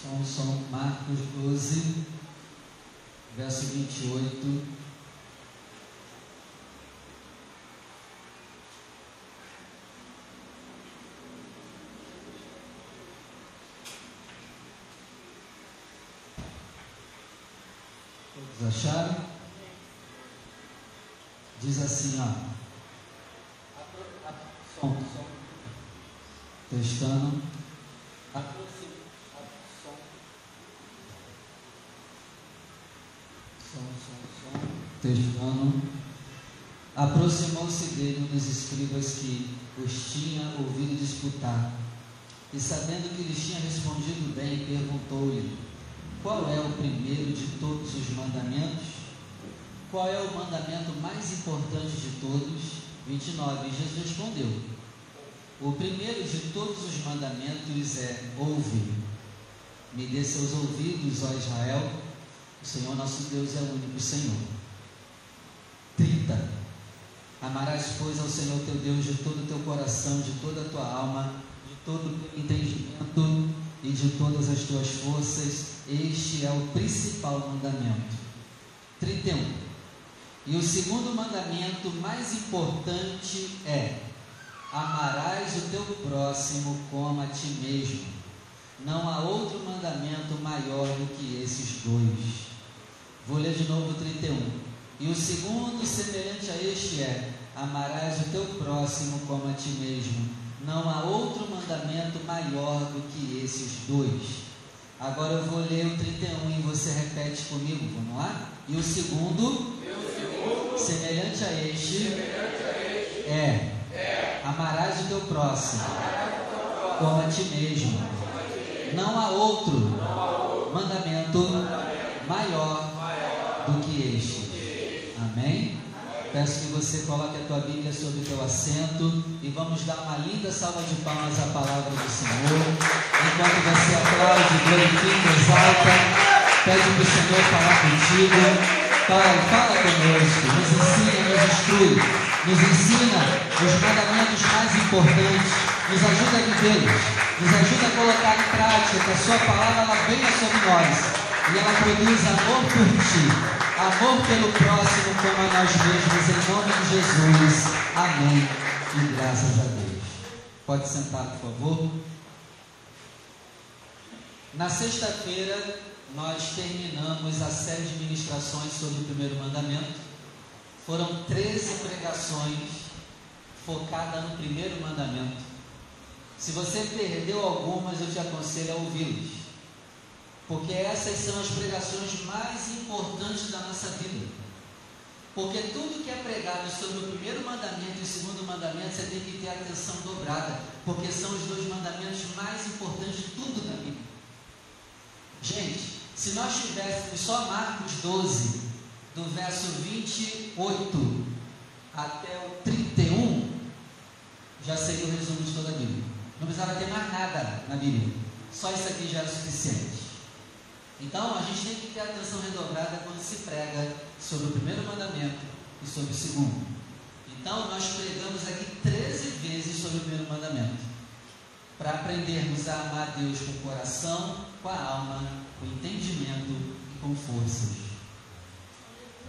Som, som, Marcos 12, verso 28. Todos acharam? Diz assim, ó. Som, som. Testando. Testando. Aproximou-se dele um dos escribas que os tinha ouvido disputar. E sabendo que lhes tinha respondido bem, perguntou-lhe: Qual é o primeiro de todos os mandamentos? Qual é o mandamento mais importante de todos? 29. E Jesus respondeu: O primeiro de todos os mandamentos é: Ouve, me dê seus ouvidos, ó Israel. O Senhor nosso Deus é o único Senhor. 30. Amarás, pois, ao Senhor teu Deus de todo o teu coração, de toda a tua alma, de todo o teu entendimento e de todas as tuas forças. Este é o principal mandamento. 31. E o segundo mandamento mais importante é: amarás o teu próximo como a ti mesmo. Não há outro mandamento maior do que esses dois. Vou ler de novo o 31. E o segundo, semelhante a este, é: amarás o teu próximo como a ti mesmo. Não há outro mandamento maior do que esses dois. Agora eu vou ler o 31 e você repete comigo, vamos lá? E o segundo, segundo semelhante, a este, semelhante a este, é, é amarás o teu próximo, como a ti mesmo. Não há outro, Não há outro mandamento, mandamento maior, maior do que este. Amém? Peço que você coloque a tua Bíblia sobre o teu assento e vamos dar uma linda salva de palmas à palavra do Senhor. Enquanto você aplaude, glorifica, exalta, pede para o Senhor falar contigo. Pai, fala conosco, nos ensina, nos instrui, nos ensina os mandamentos mais importantes, nos ajuda a vivê-los, nos ajuda a colocar em prática que a Sua palavra ela venha sobre nós e ela produz amor por Ti amor pelo próximo como a nós mesmos, em nome de Jesus. Amém. E graças a Deus. Pode sentar, por favor. Na sexta-feira, nós terminamos a série de ministrações sobre o primeiro mandamento. Foram 13 pregações focadas no primeiro mandamento. Se você perdeu algumas, eu te aconselho a ouvi-las porque essas são as pregações mais importantes da nossa vida. Porque tudo que é pregado sobre o primeiro mandamento e o segundo mandamento, você tem que ter atenção dobrada, porque são os dois mandamentos mais importantes de tudo da Bíblia. Gente, se nós tivéssemos só Marcos 12, do verso 28 até o 31, já seria o resumo de toda a Bíblia. Não precisava ter mais nada na Bíblia. Só isso aqui já era suficiente. Então a gente tem que ter atenção redobrada quando se prega sobre o primeiro mandamento e sobre o segundo. Então nós pregamos aqui 13 vezes sobre o primeiro mandamento. Para aprendermos a amar Deus com o coração, com a alma, com o entendimento e com forças.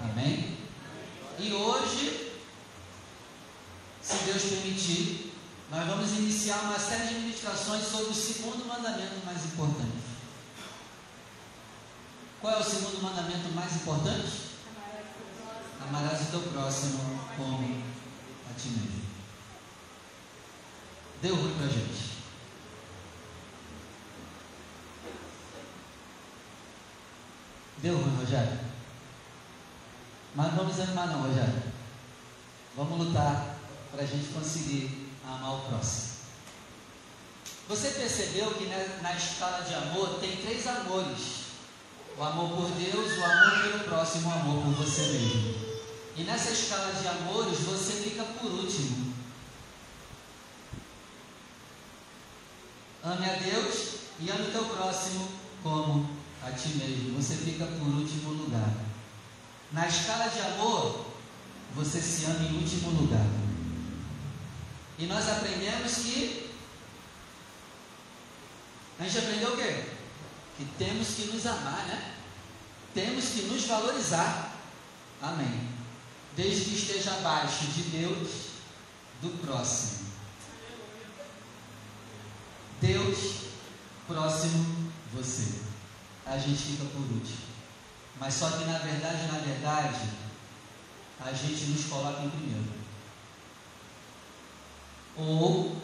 Amém? E hoje, se Deus permitir, nós vamos iniciar uma série de ministrações sobre o segundo mandamento mais importante. Qual é o segundo mandamento mais importante? Amarás o teu próximo como a ti mesmo. Deu ruim para a gente. Deu ruim, Rogério? Mas não vamos desanimar não, Rogério. Vamos lutar para a gente conseguir amar o próximo. Você percebeu que na, escala de amor tem três amores o amor por Deus, o amor pelo próximo, o amor por você mesmo. E nessa escala de amores, você fica por último. Ame a Deus e ame o teu próximo como a ti mesmo. Você fica por último lugar. Na escala de amor, você se ama em último lugar. E nós aprendemos que. A gente aprendeu o quê? Que temos que nos amar, né? Temos que nos valorizar. Amém. Desde que esteja abaixo de Deus, do próximo. Deus, próximo, você. A gente fica por último. Mas só que na verdade, na verdade, a gente nos coloca em primeiro. Ou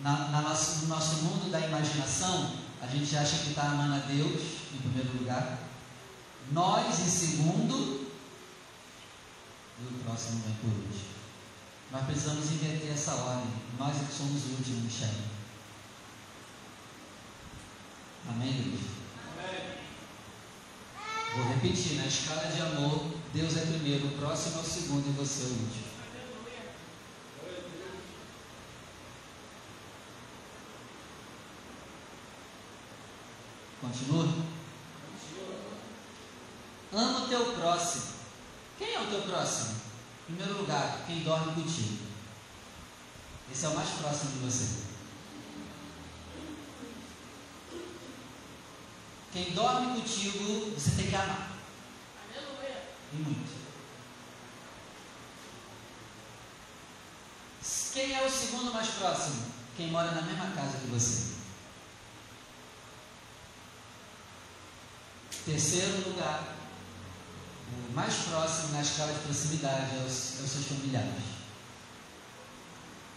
na, na nosso, no nosso mundo da imaginação, a gente acha que está amando a Deus em primeiro lugar, nós em segundo, e o próximo vem por último. Nós precisamos inverter essa ordem. Nós é que somos o último, Michel. Amém, Deus? Amém. Vou repetir, na escala de amor, Deus é primeiro, o próximo é o segundo e você é o último. Continua? Ama o teu próximo. Quem é o teu próximo? Em primeiro lugar, quem dorme contigo. Esse é o mais próximo de você. Quem dorme contigo, você tem que amar. E muito. Quem é o segundo mais próximo? Quem mora na mesma casa que você. Terceiro lugar, o mais próximo na escala de proximidade é os, é seus familiares.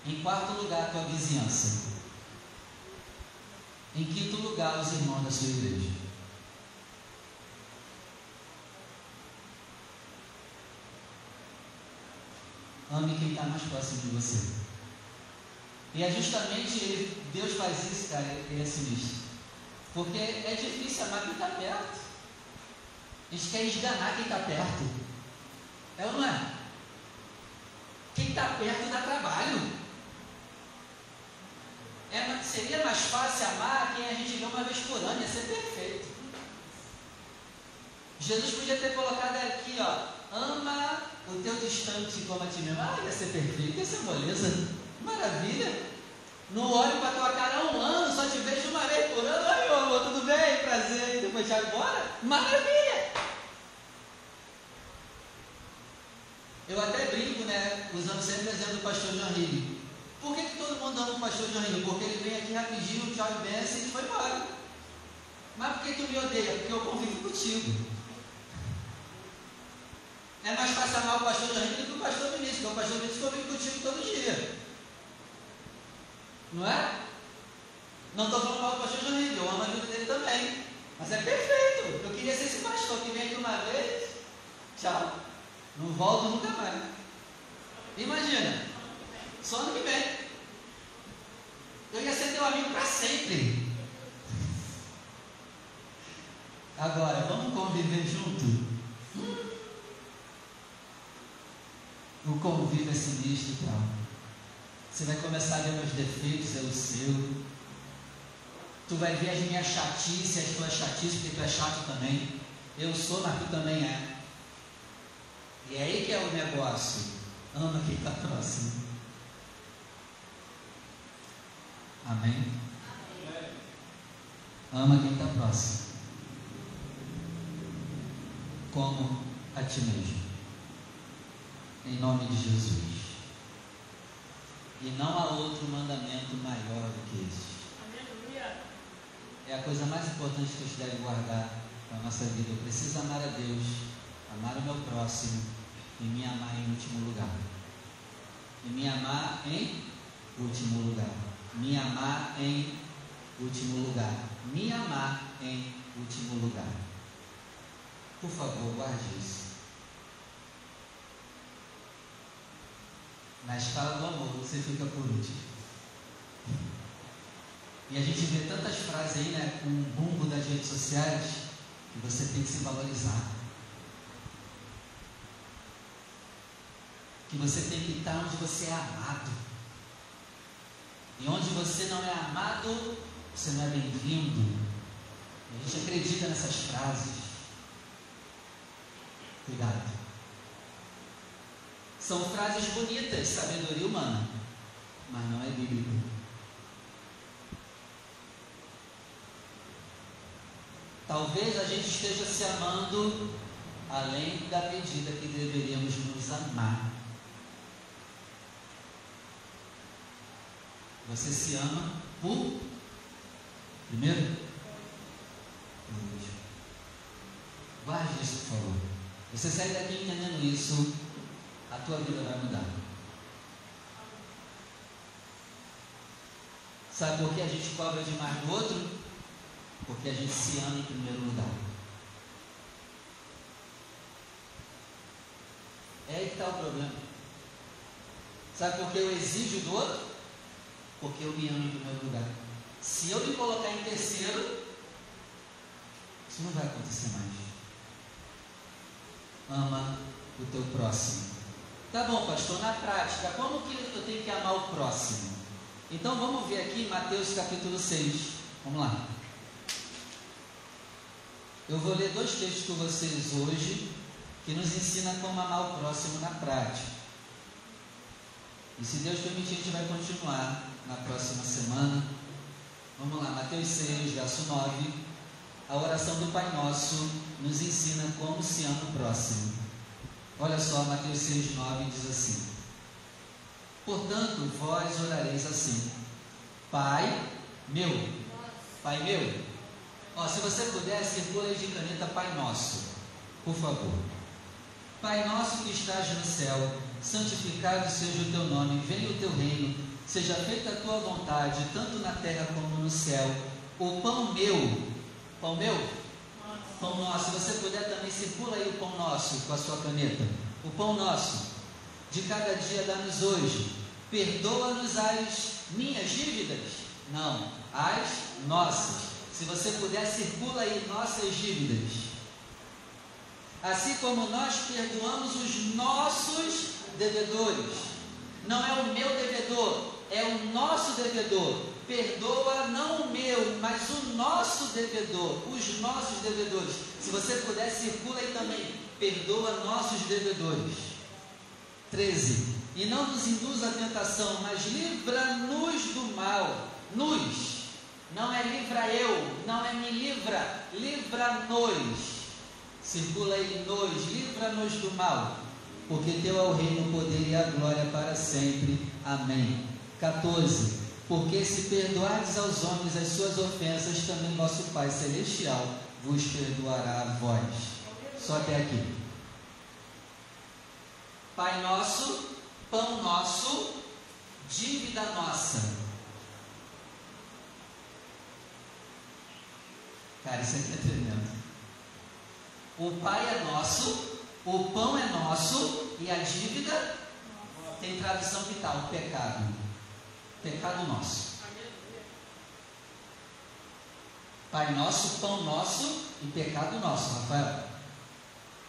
Em quarto lugar, a tua vizinhança. Em quinto lugar, os irmãos da sua igreja. Ame quem está mais próximo de você. E é justamente ele, Deus faz isso, cara, ele é sinistro. Porque é difícil amar quem está perto. A gente quer esganar quem está perto. É ou não é? Quem está perto dá trabalho. É, seria mais fácil amar quem a gente vê uma vez por ano, ia ser perfeito. Jesus podia ter colocado aqui, ó, ama o teu distante como a ti mesmo. Ah, ia ser perfeito, ia ser moleza. Maravilha. Não olho para tua cara há um ano, só te vejo uma vez por ano. Oi, meu amor, tudo bem? Prazer. Depois te embora? Maravilha! Eu até brinco, né? Usando sempre o exemplo do pastor João Rio. Por que, que todo mundo ama o pastor João Rio? Porque ele vem aqui rapidinho, tchau e benção e foi embora. Mas por que tu me odeia? Porque eu convivo contigo. É mais fácil amar o pastor João Rio do que o pastor Vinícius, porque o pastor Vinícius convive contigo todo dia. Não é? Não estou falando mal do pastor João eu amo a vida dele também. Mas é perfeito. Eu queria ser esse pastor que vem aqui uma vez, tchau. Não volto nunca mais. Imagina, só ano que vem. Eu ia ser teu amigo para sempre. Agora, vamos conviver junto? Hum. O convívio é sinistro e tal. Você vai começar a ver meus defeitos, é o seu. Tu vai ver as minhas chatices, as tuas chatices, porque tu é chato também. Eu sou, mas tu também é. E é aí que é o negócio. Ama quem está próximo. Amém? Ama quem está próximo. Como a ti mesmo. Em nome de Jesus. E não há outro mandamento maior do que este. É a coisa mais importante que a gente deve guardar na nossa vida. Eu preciso amar a Deus, amar o meu próximo e me amar em último lugar. E me amar em último lugar. Me amar em último lugar. Me amar em último lugar. Por favor, guarde isso. Na escala do amor, você fica por último. E a gente vê tantas frases aí, né, com o bumbo das redes sociais, que você tem que se valorizar. Que você tem que estar onde você é amado. E onde você não é amado, você não é bem-vindo. A gente acredita nessas frases. Cuidado. São frases bonitas, sabedoria humana, mas não é bíblico. Talvez a gente esteja se amando além da medida que deveríamos nos amar. Você se ama por primeiro? Por Guarde isso, por favor. Você sai daqui entendendo isso, a tua vida vai mudar. Sabe por que a gente cobra demais do outro? Porque a gente se ama em primeiro lugar. É aí que está o problema. Sabe por que eu exijo do outro? Porque eu me amo em primeiro lugar. Se eu me colocar em terceiro, isso não vai acontecer mais. Ama o teu próximo. Tá bom, pastor, na prática, como que eu tenho que amar o próximo? Então vamos ver aqui Mateus capítulo 6. Vamos lá. Eu vou ler dois textos com vocês hoje que nos ensina como amar o próximo na prática. E se Deus permitir, a gente vai continuar na próxima semana. Vamos lá, Mateus 6, verso 9. A oração do Pai Nosso nos ensina como se ama o próximo. Olha só, Mateus 6, 9 diz assim: Portanto, vós orareis assim: Pai meu, Pai meu. Ó, se você puder, circula de caneta Pai Nosso, por favor. Pai nosso que estás no céu, santificado seja o teu nome, venha o teu reino, seja feita a tua vontade, tanto na terra como no céu. O pão meu, pão meu? Pão nosso. Se você puder também, circula aí o pão nosso com a sua caneta. O pão nosso, de cada dia dá-nos hoje. Perdoa-nos as minhas dívidas? Não, as nossas. Se você puder, circula aí nossas dívidas assim como nós perdoamos os nossos devedores. Não é o meu devedor, é o nosso devedor. Perdoa não o meu, mas o nosso devedor, os nossos devedores. Se você puder, circula aí também. Perdoa nossos devedores. 13. E não nos induz à tentação, mas livra-nos do mal. Nos. Não é livra eu, não é me livra, livra-nos circula em nós, livra-nos do mal, porque teu é o reino, o poder e a glória para sempre. Amém. 14. Porque se perdoardes aos homens as suas ofensas, também vosso Pai Celestial vos perdoará a vós. Só até aqui. Pai nosso, pão nosso, dívida nossa. Cara, isso aqui é tremendo. O Pai é nosso, o pão é nosso e a dívida tem tradução que tal? O pecado. Pecado nosso. Pai nosso, pão nosso e pecado nosso, Rafael.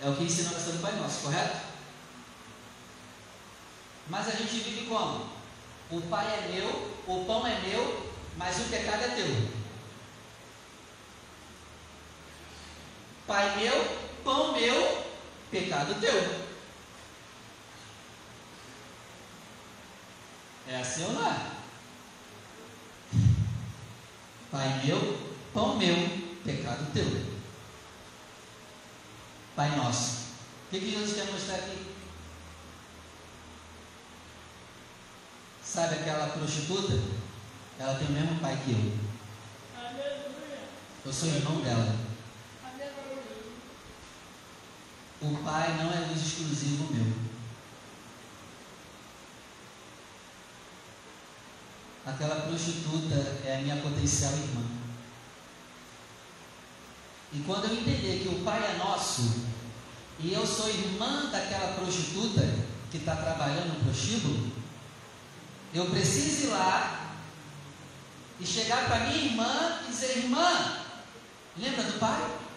É o que ensina a questão do Pai Nosso, correto? Mas a gente vive como? O Pai é meu, o pão é meu, mas o pecado é teu. Pai meu, pão meu, pecado teu. É assim ou não é? Pai meu, pão meu, pecado teu. Pai nosso. O que, que Jesus quer mostrar aqui? Sabe aquela prostituta? Ela tem o mesmo pai que eu. Eu sou irmão dela. O Pai não é luz exclusivo meu. Aquela prostituta é a minha potencial irmã. E quando eu entender que o Pai é nosso, e eu sou irmã daquela prostituta que está trabalhando no prostíbulo, eu preciso ir lá e chegar para minha irmã e dizer: Irmã, lembra do Pai?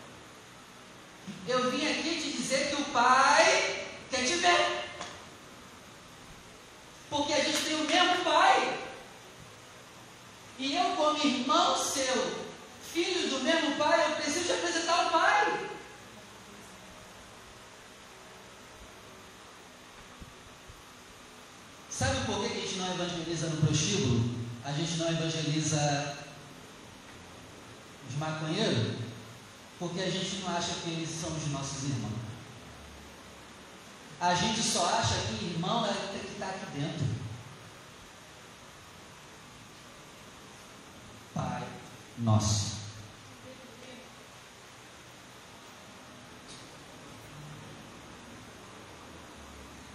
Eu vim aqui te dizer que o Pai quer te ver. Porque a gente tem o mesmo Pai. E eu, como irmão seu, filho do mesmo Pai, eu preciso te apresentar o Pai. Sabe por que a gente não evangeliza no prostíbulo? A gente não evangeliza os maconheiros? Porque a gente não acha que eles são os nossos irmãos. A gente só acha que irmão é tem que estar aqui dentro. Pai nosso.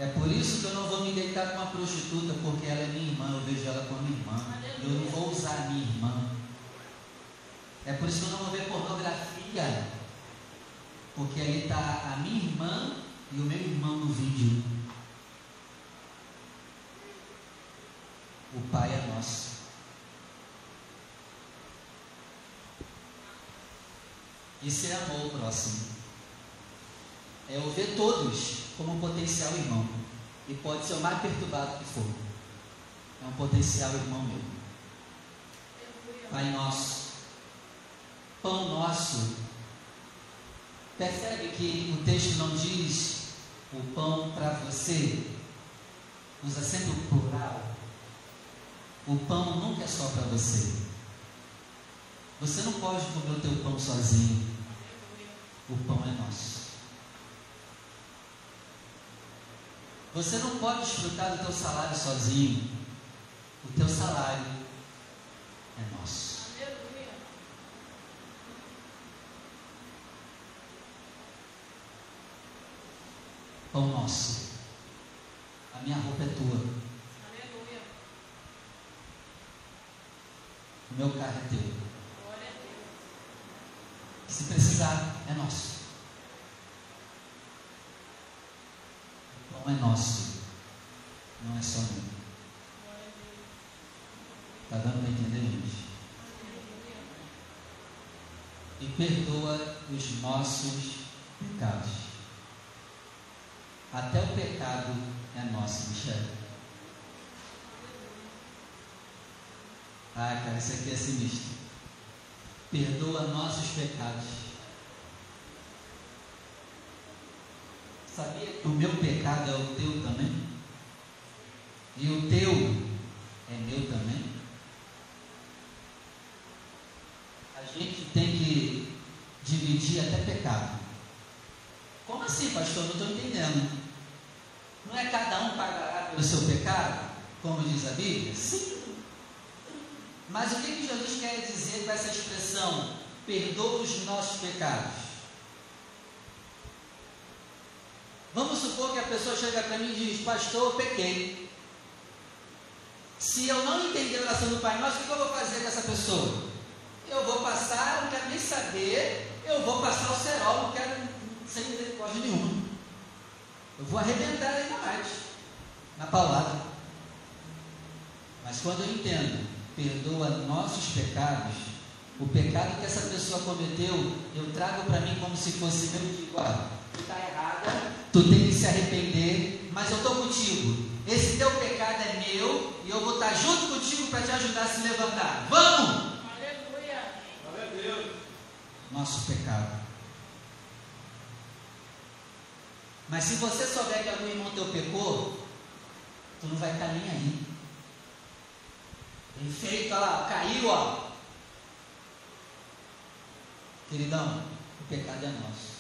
É por isso que eu não vou me deitar com uma prostituta, porque ela é minha irmã, eu vejo ela como irmã. Eu não vou usar a minha irmã. É por isso que eu não vou ver pornografia, porque ali está a minha irmã e o meu irmão no vídeo. O Pai é nosso. Isso é amor ao próximo. É o ver todos como potencial irmão. E pode ser o mais perturbado que for. É um potencial irmão meu. Pai nosso. Pão nosso. Percebe que o texto não diz o pão para você. Usa sempre o plural. O pão nunca é só para você. Você não pode comer o teu pão sozinho. O pão é nosso. Você não pode desfrutar do teu salário sozinho. O teu salário é nosso. Pão nosso. A minha roupa é tua. O meu carro é teu. Se precisar, é nosso. não é nosso, não é só meu. Está dando para entender, gente? E perdoa os nossos pecados. Até o pecado é nosso, Michele. Ah, cara, isso aqui é sinistro. Perdoa nossos pecados Sabia que o meu pecado é o teu também? E o teu é meu também? A gente tem que dividir até pecado. Como assim, pastor? Não estou entendendo. Não é cada um pagará pelo seu pecado, como diz a Bíblia? Sim. Mas o que, que Jesus quer dizer com essa expressão? Perdoa os nossos pecados. Vamos supor que a pessoa chega para mim e diz, pastor, eu pequei. Se eu não entender a oração do Pai Nosso, o que eu vou fazer com essa pessoa? Eu vou passar, não quero nem saber, eu vou passar o cerol, não quero sem misericórdia nenhuma. Eu vou arrebentar ainda mais na palavra. Mas quando eu entendo, perdoa nossos pecados, o pecado que essa pessoa cometeu, eu trago para mim como se fosse meu digo, ah, está errada, tu tem que se arrepender, mas eu estou contigo. Esse teu pecado é meu e eu vou estar junto contigo para te ajudar a se levantar. Vamos! Aleluia! Aleluia! Nosso pecado. Mas se você souber que algum irmão teu pecou, tu não vai estar nem aí. Enfeito, olha lá, caiu, ó. Queridão, o pecado é nosso.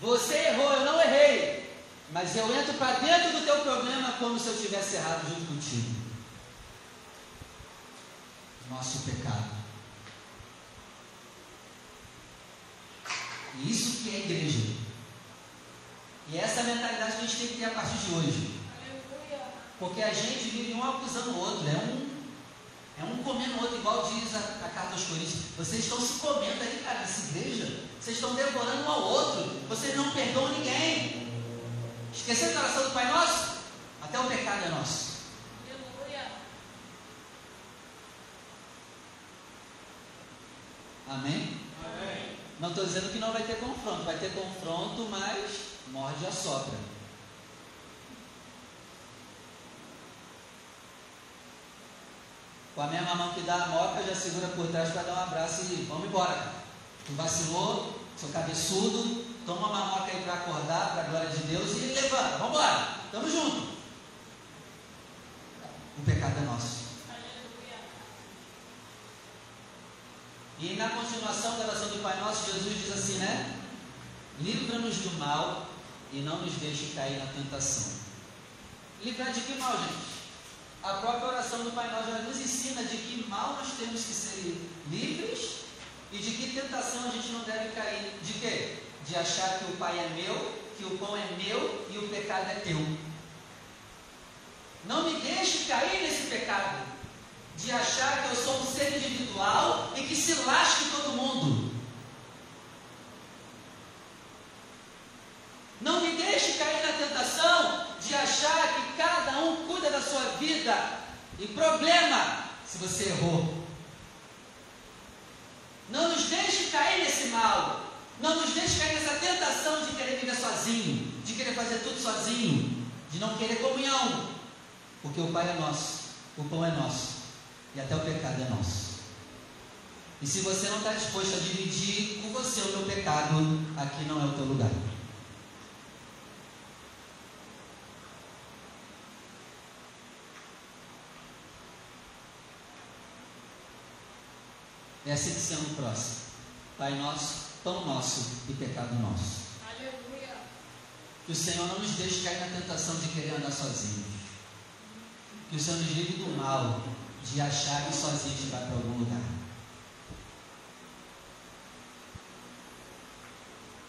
Você errou, eu não errei. Mas eu entro para dentro do teu problema como se eu tivesse errado junto contigo. Nosso pecado. Isso que é igreja. E essa mentalidade que a gente tem que ter a partir de hoje. Porque a gente vive um acusando o outro. É um é um comendo o outro, igual diz a, a carta aos Coríntios. Vocês estão se comendo aí, cara, nessa igreja. Vocês estão devorando um ao outro. Vocês não perdoam ninguém. Esquecendo a oração do Pai Nosso? Até o pecado é nosso. Amém? Não estou dizendo que não vai ter confronto. Vai ter confronto, mas morde a sobra. Com a mesma mão que dá a moca, já segura por trás para dar um abraço e vamos embora. Tu vacilou, seu cabeçudo, toma uma moca aí para acordar, para a glória de Deus e levanta. Vamos embora, estamos juntos. O pecado é nosso. E na continuação da oração do Pai Nosso, Jesus diz assim, né? Livra-nos do mal e não nos deixe cair na tentação. Livrar de que mal, gente? A própria oração do Pai Nosso nos ensina de que mal nós temos que ser livres e de que tentação a gente não deve cair. De quê? De achar que o Pai é meu, que o pão é meu e o pecado é teu. Não me deixe cair nesse pecado de achar que eu sou um ser individual e que se lasque todo mundo. Não me deixe cair na tentação de achar que cada um cuida da sua vida e problema se você errou. Não nos deixe cair nesse mal. Não nos deixe cair nessa tentação de querer viver sozinho, de querer fazer tudo sozinho, de não querer comunhão. Porque o Pai é nosso, o pão é nosso e até o pecado é nosso. E se você não está disposto a dividir com você o meu pecado, aqui não é o teu lugar. É assim que se ama o próximo. Pai nosso, pão nosso e pecado nosso. Aleluia. Que o Senhor não nos deixe cair na tentação de querer andar sozinhos. Que o Senhor nos livre do mal de achar que sozinho a gente vai para algum lugar.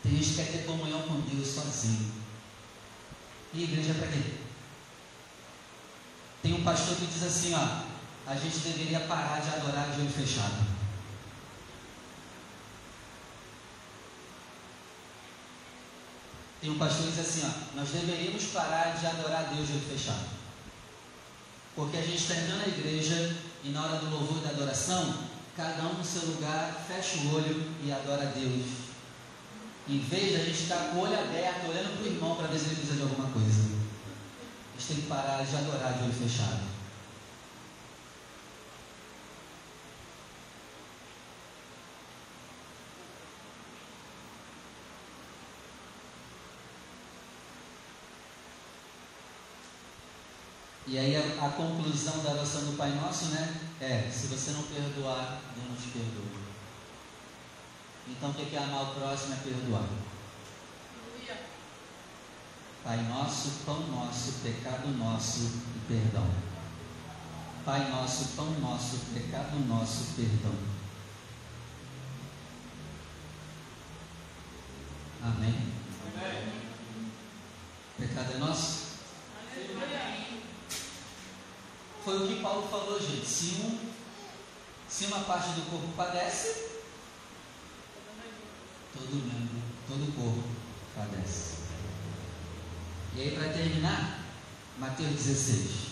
Tem gente que quer ter comunhão com Deus sozinho. E igreja para quê? Tem um pastor que diz assim, ó, a gente deveria parar de adorar de olho fechado. Tem um pastor que diz assim, ó, nós deveríamos parar de adorar Deus de olho fechado. Porque a gente está entrando na igreja e na hora do louvor e da adoração, cada um no seu lugar fecha o olho e adora a Deus. Em vez de a gente estar com o olho aberto, olhando para o irmão para ver se ele precisa de alguma coisa. A gente tem que parar de adorar de olho fechado. E aí a, a, conclusão da oração do Pai Nosso, né? É, se você não perdoar, Deus não te perdoa. Então o que é amar o próximo é perdoar. Pai nosso, pão nosso, pecado nosso e perdão. Pai nosso, pão nosso, pecado nosso, perdão. Amém? Amém. Pecado é nosso? Foi o que Paulo falou, gente. Se, um, se uma parte do corpo padece, todo membro, todo corpo padece. E aí, para terminar, Mateus 16.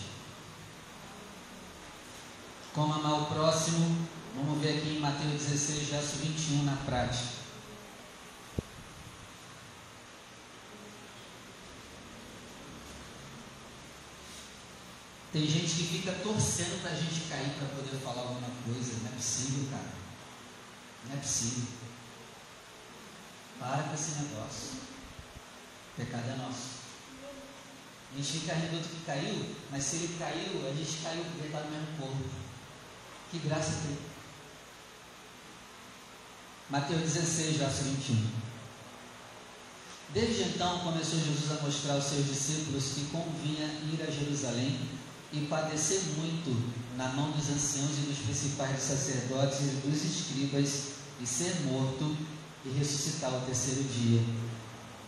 Como amar o próximo, vamos ver aqui em Mateus 16, verso 21 na prática. Tem gente que fica torcendo para a gente cair para poder falar alguma coisa. Não é possível, cara. Não é possível. Para com esse negócio. O pecado é nosso. A gente fica rindo do que caiu, mas se ele caiu, a gente caiu ele está no mesmo corpo. Que graça tem. Mateus 16, verso 21. Desde então começou Jesus a mostrar aos seus discípulos que convinha ir a Jerusalém e padecer muito na mão dos anciãos e dos principais dos sacerdotes e dos escribas, e ser morto e ressuscitar ao terceiro dia.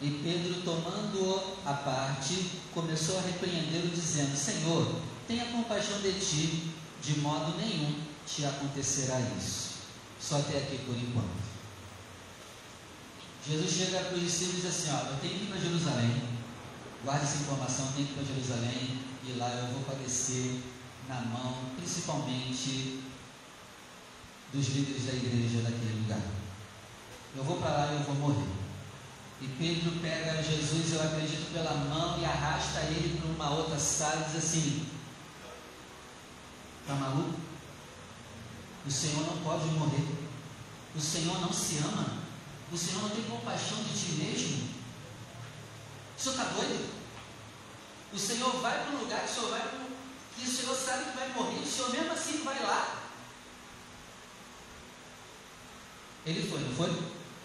E Pedro, tomando-o à parte, começou a repreendê-lo, dizendo: Senhor, tenha compaixão de ti, de modo nenhum te acontecerá isso. Só até aqui por enquanto. Jesus chega para os discípulos e diz assim: Ó, eu tenho que ir para Jerusalém. Guarde essa informação, tenho que ir para Jerusalém e lá eu vou padecer na mão, principalmente dos líderes da igreja daquele lugar. Eu vou para lá e eu vou morrer. E Pedro pega Jesus, eu acredito, pela mão e arrasta ele para uma outra sala e diz assim: Está maluco? O Senhor não pode morrer. O Senhor não se ama. O Senhor não tem compaixão de ti mesmo. O Senhor está doido? O Senhor vai para um lugar que o Senhor vai para que o Senhor sabe que vai morrer, o Senhor mesmo assim vai lá. Ele foi, não foi?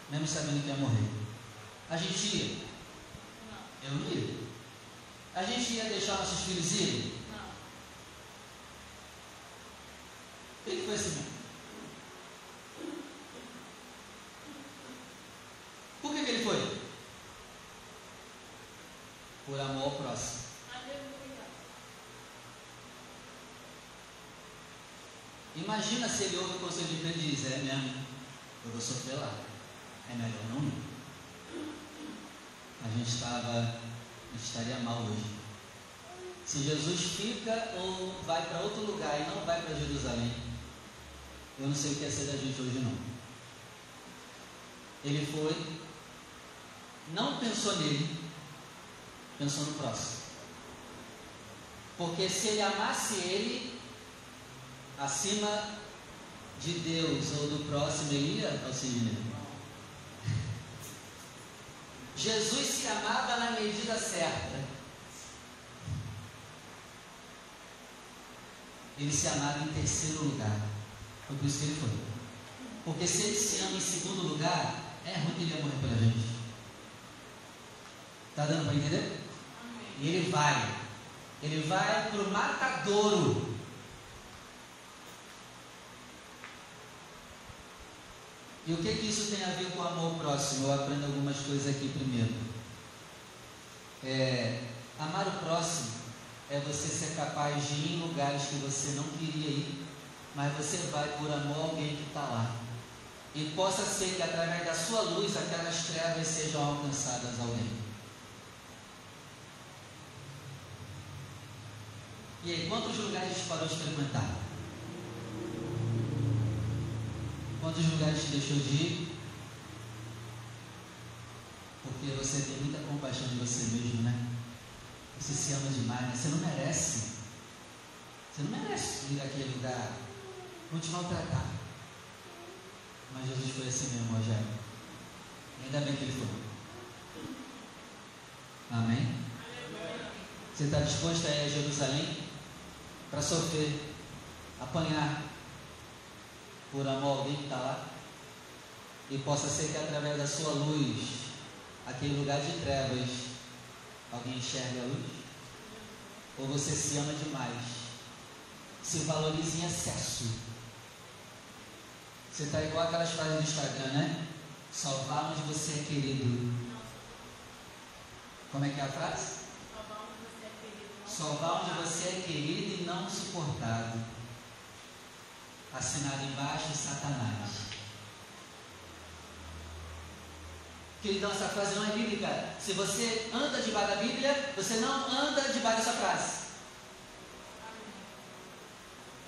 Mesmo sabendo que ia morrer. A gente ia? Não. Eu não ia. A gente ia deixar nossos filhos irem? Não. Ele foi assim mesmo. Por que, que ele foi? Por amor ao próximo. Aleluia. Imagina se ele ouve o conselho de Pedro e diz, é mesmo, eu vou sofrer lá. É melhor não ir. A gente estava, a gente estaria mal hoje. Se Jesus fica ou vai para outro lugar e não vai para Jerusalém, eu não sei o que é ser da gente hoje não. Ele foi, não pensou nele, pensou no próximo. Porque se ele amasse ele, acima de Deus ou do próximo, ele ia auxiliar. Jesus se amava na medida certa. Ele se amava em terceiro lugar. Foi por isso que ele foi. Porque se ele se ama em segundo lugar, é ruim que ele ia morrer pela gente. Está dando para entender? E ele vai. Ele vai para o matadouro. E o que, que isso tem a ver com o amor ao próximo? Eu aprendo algumas coisas aqui primeiro. É, amar o próximo é você ser capaz de ir em lugares que você não queria ir, mas você vai por amor a alguém que está lá. E possa ser que através da sua luz aquelas trevas sejam alcançadas a alguém. E aí, quantos lugares te parou Quantos lugares te deixou de ir? Porque você tem muita compaixão de você mesmo, né? Você se ama demais, né? Você não merece. Você não merece ir àquele lugar. Vão te maltratar. Mas Jesus foi assim mesmo, Rogério. Ainda bem que ele foi. Amém? Você está disposto a ir a Jerusalém para sofrer, apanhar por amor a alguém que está lá? E possa ser que através da sua luz, aquele lugar de trevas, alguém enxergue a luz? Ou você se ama demais? Se valoriza em excesso? Você está igual aquelas frases do Instagram, né? Salvar onde você é querido. Como é que é a frase? Salvar onde você é onde você é querido e não suportado. Assinado embaixo, Satanás. Queridão, essa frase não é bíblica. Se você anda debaixo da Bíblia, você não anda debaixo dessa frase.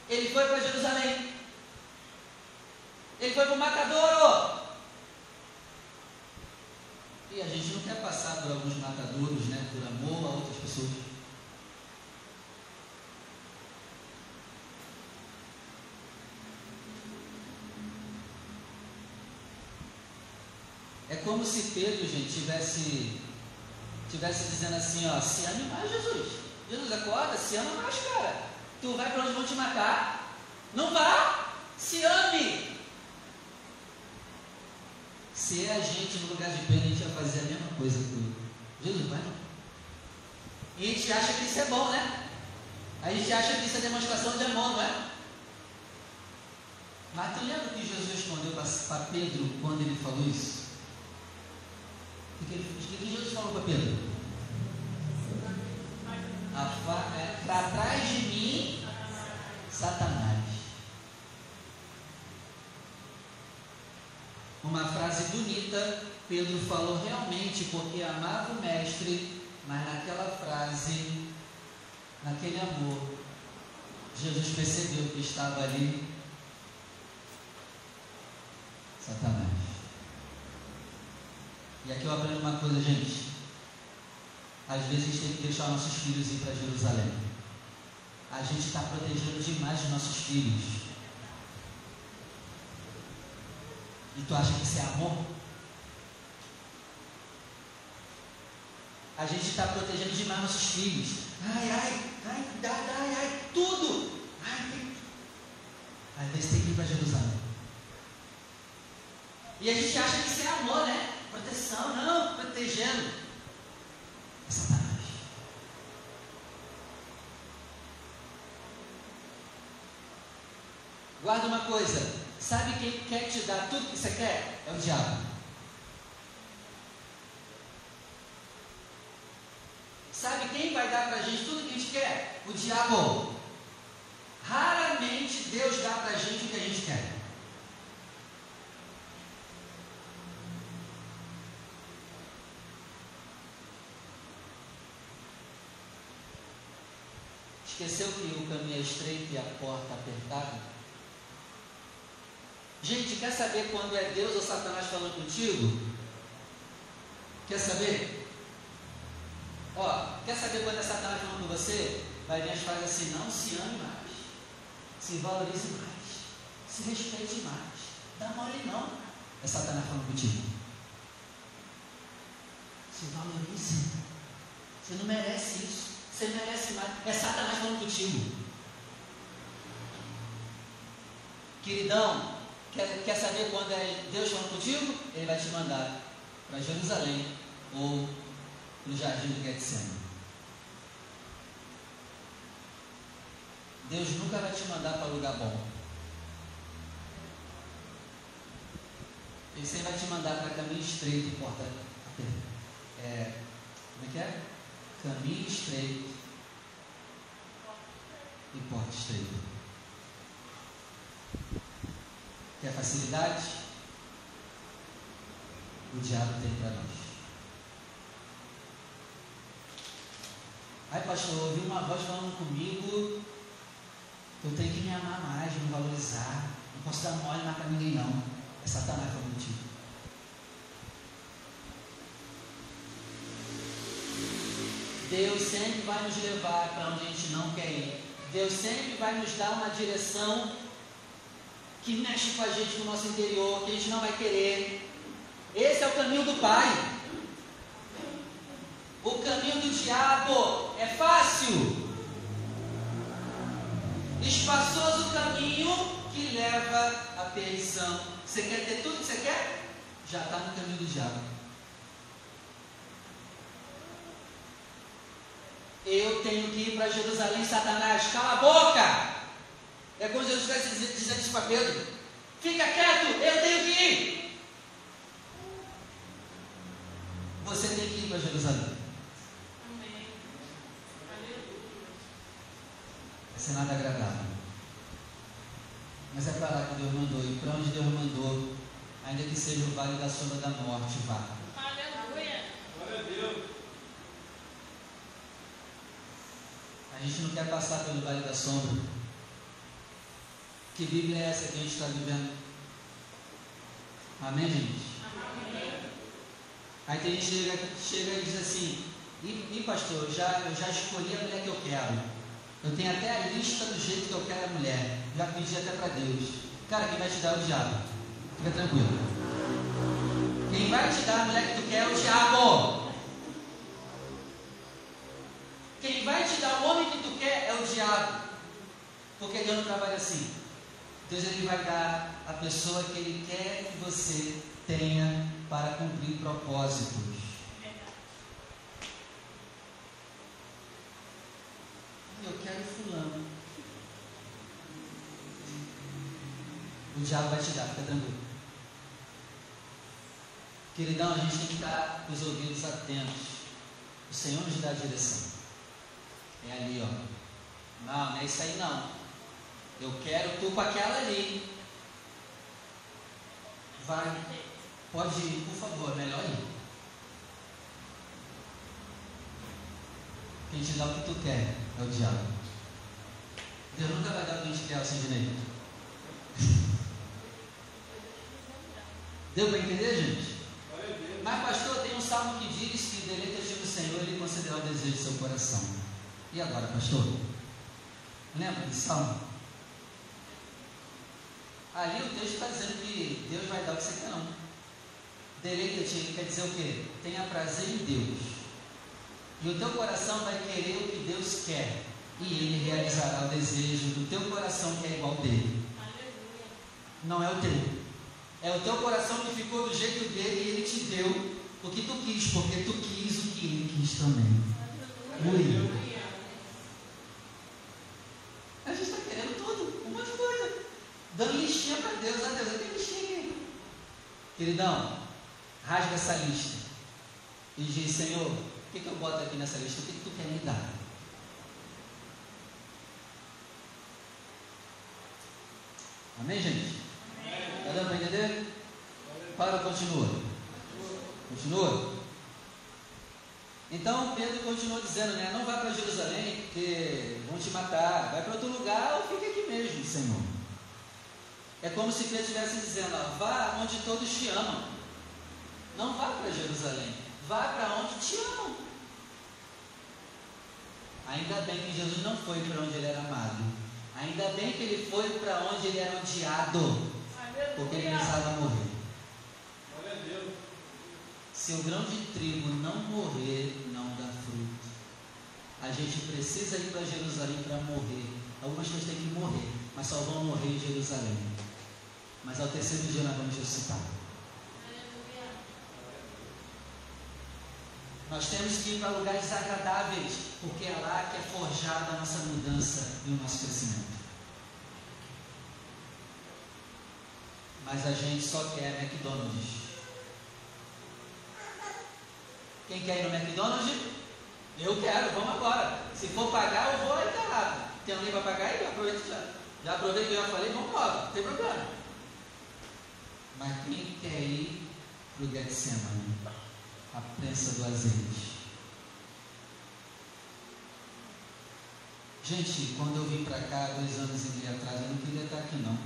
Ele foi para Jerusalém. Ele foi para o matadouro. E a gente não quer passar por alguns matadouros, né? Por amor a outras pessoas. É como se Pedro, gente, tivesse, tivesse dizendo assim, ó, se ame mais Jesus. Jesus acorda, se ama mais, cara. Tu vai para onde vão te matar? Não vá! Se ame! Se é a gente no lugar de Pedro, a gente ia fazer a mesma coisa com Jesus, vai não. E a gente acha que isso é bom, né? A gente acha que isso é demonstração de amor, não é? Mas tu lembra o que Jesus respondeu para Pedro quando ele falou isso? O que, Jesus falou para Pedro? é, Para trás de mim, Satanás. Uma frase bonita, Pedro falou realmente porque amava o Mestre, mas naquela frase, naquele amor, Jesus percebeu que estava ali Satanás. E aqui eu aprendo uma coisa, gente. Às vezes a gente tem que deixar nossos filhos ir para Jerusalém. A gente está protegendo demais os nossos filhos. E tu acha que isso é amor? A gente está protegendo demais nossos filhos. Ai, ai, ai, cuidado, ai, ai, tudo. Ai. Às vezes tem que ir para Jerusalém. E a gente acha que isso é amor, né? Proteção, não, protegendo. É Satanás. Guarda uma coisa, sabe quem quer te dar tudo que você quer? É o diabo. Sabe quem vai dar pra gente tudo que a gente quer? O diabo. Raramente Deus dá que a gente quer. Esqueceu que o caminho é estreito e a porta apertada? Gente, quer saber quando é Deus ou Satanás falando contigo? Quer saber? Ó, quer saber quando é Satanás falando com você? Vai vir as frases assim: não se ame mais, se valorize mais, se respeite mais, dá mole não. É Satanás falando contigo. Se valorize. Você não merece isso. Você merece mais. É Satanás falando contigo. Queridão, quer, quer saber quando é Deus falando contigo? Ele vai te mandar para Jerusalém ou no jardim do Getsemane. Deus nunca vai te mandar para lugar bom. Ele sempre vai te mandar para caminho estreito porta. É, como é que é? Caminho estreito e porta estreita. Quer facilidade? O diabo tem para nós. Ai, pastor, eu ouvi uma voz falando comigo que eu tenho que me amar mais, me valorizar. Não posso dar mole mais para ninguém, não. É Satanás falando contigo. Deus sempre vai nos levar para onde a gente não quer ir. Deus sempre vai nos dar uma direção que mexe com a gente no nosso interior, que a gente não vai querer. Esse é o caminho do Pai. O caminho do diabo é fácil. Espaçoso caminho que leva à perdição. Você quer ter tudo que você quer? Já está no caminho do diabo. Eu tenho que ir para Jerusalém, Satanás, cala a boca! É como Jesus estivesse dizendo isso para Pedro: fica quieto, eu tenho que ir. Você tem que ir para Jerusalém. Vai ser nada agradável. Mas é para lá que Deus mandou. E para onde Deus mandou, ainda que seja o vale da sombra da morte, vá. Aleluia. Glória a Deus. A gente não quer passar pelo vale da sombra. Que Bíblia é essa que a gente está vivendo? Amém, gente? Aí tem gente chega, chega e diz assim, e pastor, eu já, eu já escolhi a mulher que eu quero. Eu tenho até a lista do jeito que eu quero a mulher. Já pedi até para Deus. Cara, quem vai te dar é o diabo. Fica tranquilo. Quem vai te dar a mulher que tu quer é o diabo. Quem vai te dar o homem que tu quer é o diabo. Porque Deus não trabalha assim. Deus ele vai dar a pessoa que ele quer que você tenha para cumprir propósitos. Eu quero fulano. O diabo vai te dar, fica tranquilo. Queridão, a gente tem que estar com os ouvidos atentos. O Senhor nos dá a direção. É ali, ó. Não, não é isso aí não. Eu quero tu com aquela ali. Vai. Pode ir, por favor, melhor ir. Quem te dá o que tu quer é o diabo. Deus nunca vai dar o que a gente quer, assim, Sidney. Deu para entender, gente? Mas, pastor, tem um salmo que diz que deleita-te no Senhor e considerar o desejo do seu coração. E agora, pastor? Lembra desse salmo? Ali o texto está dizendo que Deus vai dar o que você quer, não. Deleita-te quer dizer o quê? Tenha prazer em Deus. E o teu coração vai querer o que Deus quer. E Ele realizará o desejo do teu coração que é igual dele. Aleluia. Não é o teu. É o teu coração que ficou do jeito dele e ele te deu o que tu quis, porque tu quis o que ele quis também. Ui. A gente está querendo tudo, um monte de coisa. Dando listinha para Deus. Ah, Deus, eu tenho listinha aqui. Queridão, rasga essa lista. E diz, Senhor, o que, que eu boto aqui nessa lista? O que, que tu quer me dar? Amém, gente? Está dando para entender? Para, continua. Continua. Então Pedro continuou dizendo, né? Não vá para Jerusalém, porque vão te matar. Vai para outro lugar ou fica aqui mesmo, Senhor. É como se Pedro estivesse dizendo, ó, vá onde todos te amam. Não vá para Jerusalém. Vá para onde te amam. Ainda bem que Jesus não foi para onde ele era amado. Ainda bem que ele foi para onde ele era odiado. Porque ele precisava morrer. Se o grão de trigo não morrer, não dá fruto. A gente precisa ir para Jerusalém para morrer. Algumas pessoas têm que morrer, mas só vão morrer em Jerusalém. Mas ao terceiro dia nós vamos ressuscitar. Nós temos que ir para lugares desagradáveis, porque é lá que é forjada a nossa mudança e o nosso crescimento. Mas a gente só quer McDonald's. Quem quer ir no McDonald's? Eu quero, vamos agora. Se for pagar, eu vou aí tá errado. Tem alguém para pagar aí? Aproveita já. Já aproveita que eu já falei, vamos logo, não tem problema. Mas quem quer ir para o Getsemane? A prensa do azeite. Gente, quando eu vim para cá, dois anos e meio atrás, eu não queria estar aqui não.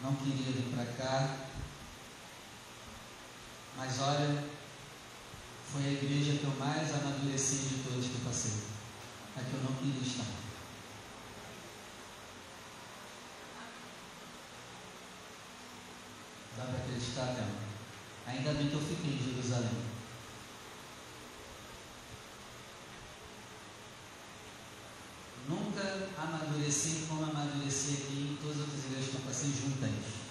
Não queria vir para cá. Mas olha, foi a igreja que eu mais amadureci de todas que eu passei. A que eu não queria estar. Dá para acreditar, Thelma? Ainda bem que eu fiquei em Jerusalém. Nunca amadureci como amadureci aqui em todas as outras igrejas que eu passei juntas.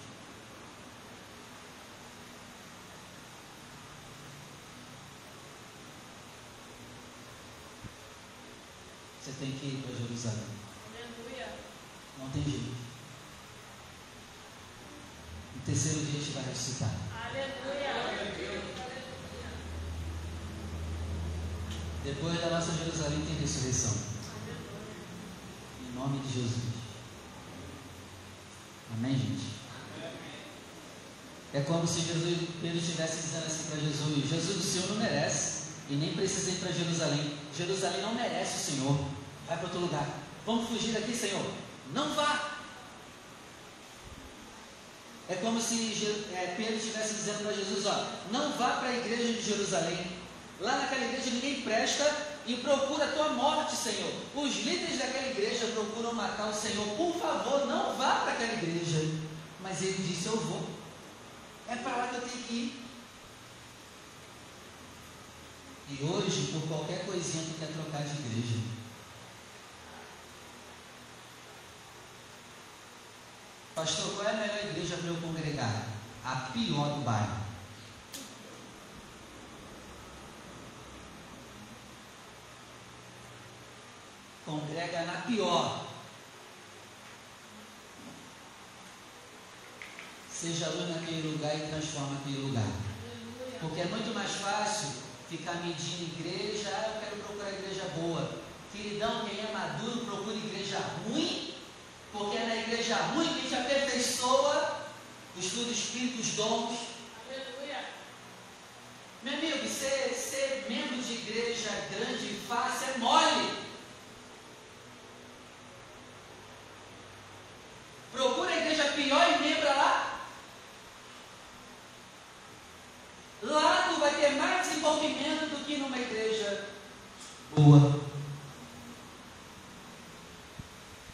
Você tem que ir para Jerusalém. Aleluia. Não tem jeito. No terceiro dia a gente vai ressuscitar. Aleluia. Depois da nossa Jerusalém tem ressurreição. Em nome de Jesus. Amém, gente? É como se Jesus, Pedro estivesse dizendo assim para Jesus: Jesus, o Senhor não merece e nem precisa ir para Jerusalém. Jerusalém não merece o Senhor. Vai para outro lugar. Vamos fugir daqui, Senhor. Não vá. É como se é, Pedro estivesse dizendo para Jesus: ó, não vá para a igreja de Jerusalém. Lá naquela igreja ninguém presta e procura a tua morte, Senhor. Os líderes daquela igreja procuram matar o Senhor. Por favor, não vá para aquela igreja. Mas ele disse: Eu vou. É para lá que eu tenho que ir. E hoje, por qualquer coisinha, tu quer trocar de igreja. Pastor, qual é a melhor igreja para eu congregar? A pior do bairro. Congrega na pior. Seja luz naquele lugar e transforma aquele lugar. Porque é muito mais fácil ficar medindo igreja, ah, eu quero procurar igreja boa. Queridão, quem é maduro procura igreja ruim, porque é na igreja ruim que a gente aperfeiçoa os frutos do Espírito, os dons. Aleluia. Meu amigo, ser, ser membro de igreja grande e fácil é mole. Procura a igreja pior e membra lá. Lá tu vai ter mais desenvolvimento do que numa igreja boa.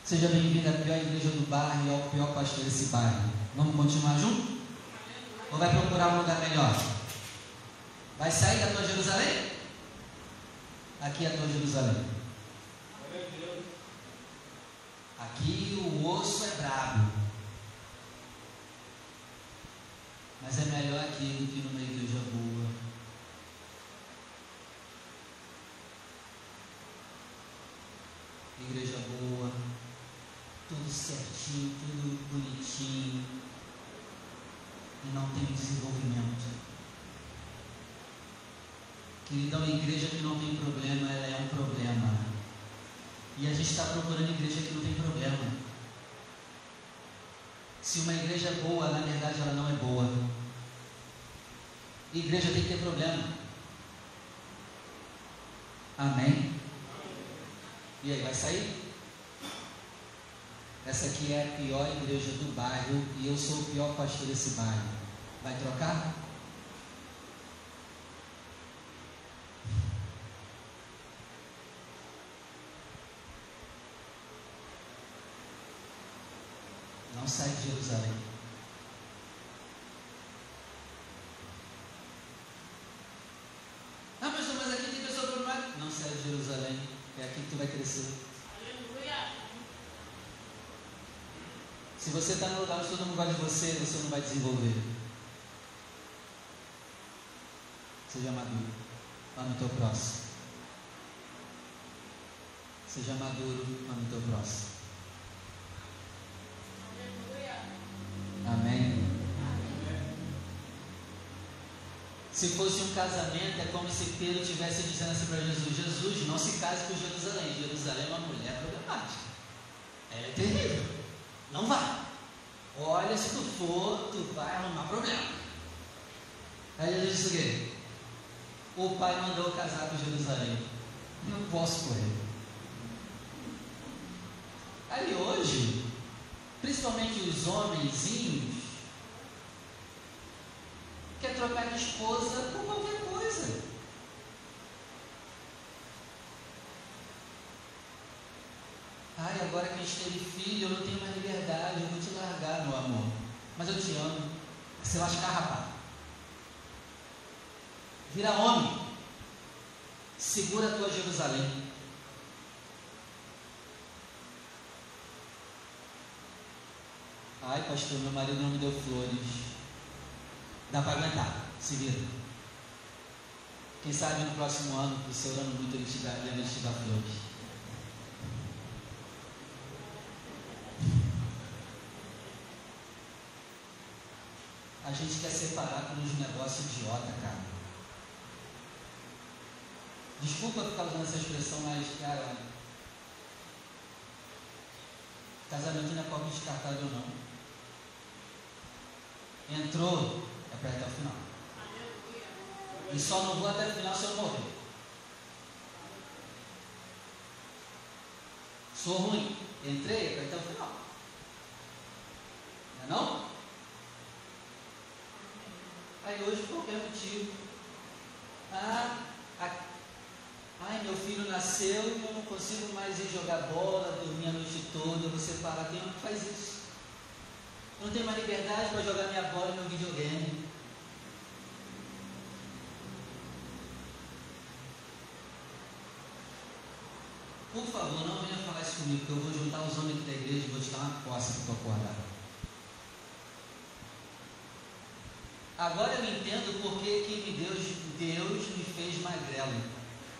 Seja bem-vindo à pior igreja do bairro e ao pior pastor desse bairro. Vamos continuar junto? Ou vai procurar um lugar melhor? Vai sair da tua Jerusalém? Aqui é a tua Jerusalém. Aqui o osso é brabo. Mas é melhor aquilo que numa igreja boa. Igreja boa, tudo certinho, tudo bonitinho, e não tem desenvolvimento. Queridão, a igreja que não tem problema, ela é um problema. E a gente está procurando igreja que não tem problema. Se uma igreja é boa, na verdade ela não é boa. Igreja tem que ter problema. Amém? E aí, vai sair? Essa aqui é a pior igreja do bairro e eu sou o pior pastor desse bairro. Vai trocar? Não sai de Jerusalém. Ah, pastor, mas aqui tem pessoa problemática. Não sai de Jerusalém. É aqui que tu vai crescer. Aleluia. Se você está no lugar onde todo mundo gosta de você, você não vai desenvolver. Seja maduro. Ame o teu próximo. Seja maduro, ame o teu próximo. Aleluia. Amém. Se fosse um casamento, é como se Pedro estivesse dizendo assim para Jesus: Jesus, não se case com Jerusalém. Jerusalém é uma mulher problemática. Ela é terrível. Não vá. Olha, se tu for, tu vai arrumar problema. Aí Jesus disse o quê? O pai mandou casar com Jerusalém. Não posso correr. Aí hoje, principalmente os homenzinhos, trocar de esposa por qualquer coisa. Ai, agora que a gente teve filho, eu não tenho mais liberdade, eu vou te largar, meu amor. Mas eu te amo. Você lascar, rapaz. Vira homem. Segura a tua Jerusalém. Ai, pastor, meu marido não me deu flores. Dá para aguentar, se vira. Quem sabe no próximo ano, você orando muito, ele te dá, ele te dá flores. A gente quer separar por uns negócios idiota, cara. Desculpa ficar usando essa expressão, mas, cara, casamento não é copo descartável, não. Entrou, é para até o final. E só não vou até o final se eu morrer. Sou ruim. Entrei, é para até o final. Não é não? Aí hoje qualquer motivo. Ah, a- ai meu filho nasceu e eu não consigo mais ir jogar bola, dormir a noite toda, eu vou separar. Tem que faz isso. Não tenho mais liberdade para jogar minha bola meu videogame. Por favor, não venha falar isso comigo, porque eu vou juntar os homens da igreja e vou te dar uma coça para tu acordar. Agora eu entendo por que, que Deus, Deus me fez magrelo.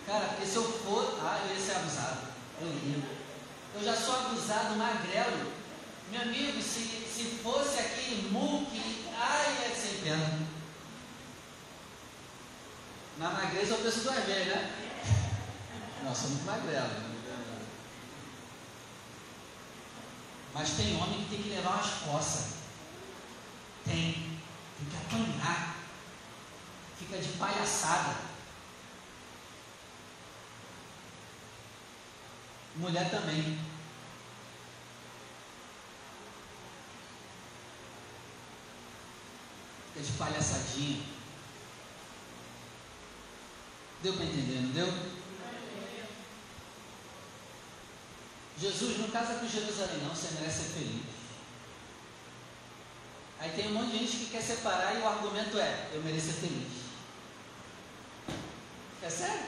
Cara, porque se eu for, ah, eu ia ser abusado. Eu ia. Eu já sou abusado, magrelo. Meu amigo, se, se fosse aquele muque, ai, é sem pena. Na magreza eu penso duas vezes, né? Nossa, muito magrelo. Mas tem homem que tem que levar umas coças. Tem. Tem que apanhar. Fica de palhaçada. Mulher também. De palhaçadinha. Deu para entender, não deu? Jesus não casa com Jerusalém, não, você merece ser feliz. Aí tem um monte de gente que quer separar e o argumento é: eu mereço ser feliz. É sério?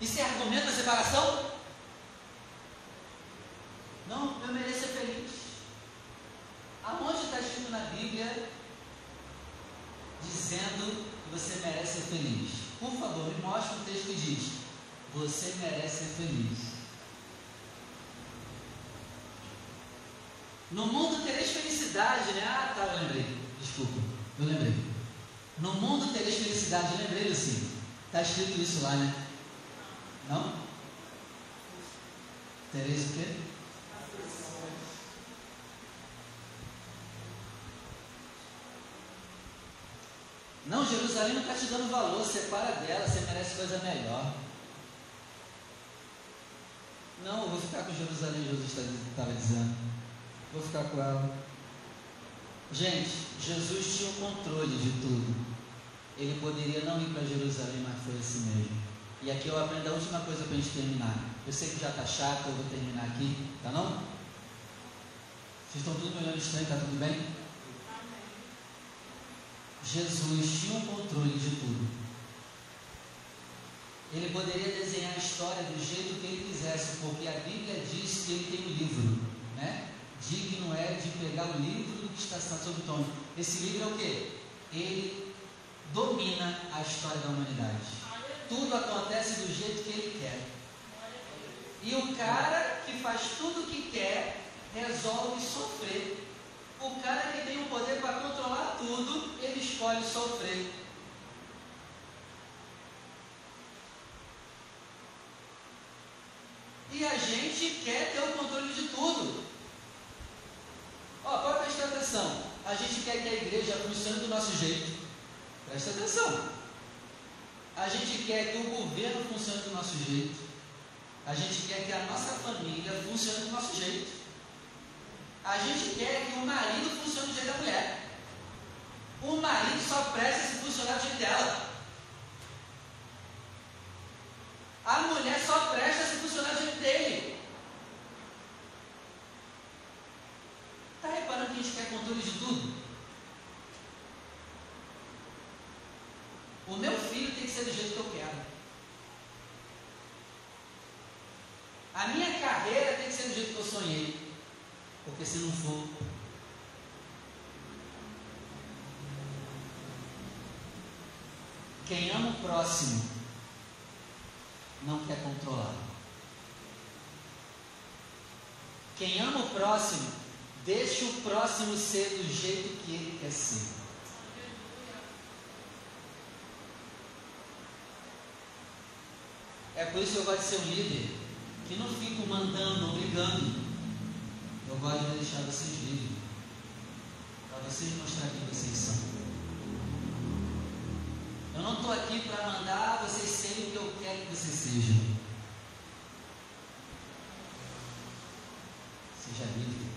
Isso é argumento da separação? Não, eu mereço ser feliz. na Bíblia dizendo que você merece ser feliz. Por favor, me mostre um texto que diz: Você merece ser feliz. No mundo tereis felicidade, né? Ah, tá, eu lembrei. Desculpa, eu lembrei. No mundo tereis felicidade, eu lembrei, Lucinho. Está escrito isso lá, né? Não? Tereis o quê? Não, Jerusalém não está te dando valor, separa dela, você merece coisa melhor. Não, eu vou ficar com Jerusalém, Jesus estava dizendo. Vou ficar com ela. Gente, Jesus tinha o controle de tudo. Ele poderia não ir para Jerusalém, mas foi assim mesmo. E aqui eu aprendo a última coisa para a gente terminar. Eu sei que já está chato, eu vou terminar aqui, tá não? Vocês estão tudo me olhando estranho, tá tudo bem? Jesus tinha o controle de tudo. Ele poderia desenhar a história do jeito que ele quisesse, porque a Bíblia diz que ele tem um livro, né? Digno é de pegar o livro que está sobre o trono. Esse livro é o quê? Ele domina a história da humanidade. Tudo acontece do jeito que ele quer. E o cara que faz tudo o que quer resolve sofrer. O cara que tem o poder para controlar tudo, ele escolhe sofrer. E a gente quer ter o controle de tudo. Ó, pode prestar atenção. A gente quer que a igreja funcione do nosso jeito. Presta atenção. A gente quer que o governo funcione do nosso jeito. A gente quer que a nossa família funcione do nosso jeito. A gente quer que o marido funcione do jeito da mulher. O marido só presta se funcionar do jeito dela. A mulher só presta se funcionar do jeito dele. Está reparando que a gente quer controle de tudo? O meu filho tem que ser do jeito que eu quero. A minha carreira tem que ser do jeito que eu sonhei. Porque se não for, quem ama o próximo não quer controlar. Quem ama o próximo, deixa o próximo ser do jeito que ele quer ser. É por isso que eu gosto de ser um líder que não fico mandando, obrigando. Eu gosto de deixar vocês livres. Para vocês mostrar quem vocês são. Eu não estou aqui para mandar vocês serem o que eu quero que vocês sejam. Seja livre.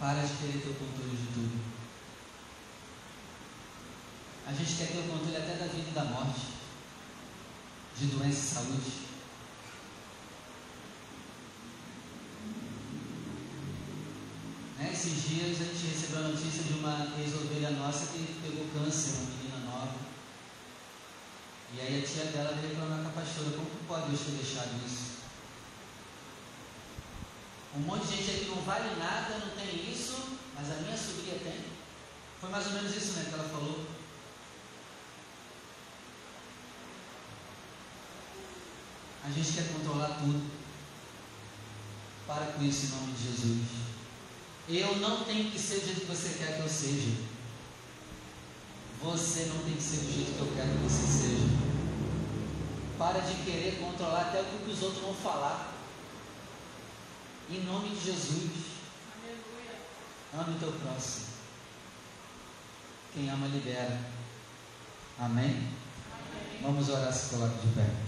Para de querer ter o controle de tudo. A gente quer ter o controle até da vida e da morte, de doença e saúde. Né? Esses dias a gente recebeu a notícia de uma ex-ovelha nossa que pegou câncer, uma menina nova. E aí a tia dela veio reclamar com a pastora, como que pode Deus ter deixado isso? Um monte de gente aqui não vale nada, não tem isso, mas a minha sobrinha tem. Foi mais ou menos isso né, que ela falou. A gente quer controlar tudo. Para com isso em nome de Jesus. Eu não tenho que ser do jeito que você quer que eu seja. Você não tem que ser do jeito que eu quero que você seja. Para de querer controlar até o que os outros vão falar. Em nome de Jesus. Ame o teu próximo. Quem ama, libera. Amém? Amém. Vamos orar se coloque de pé.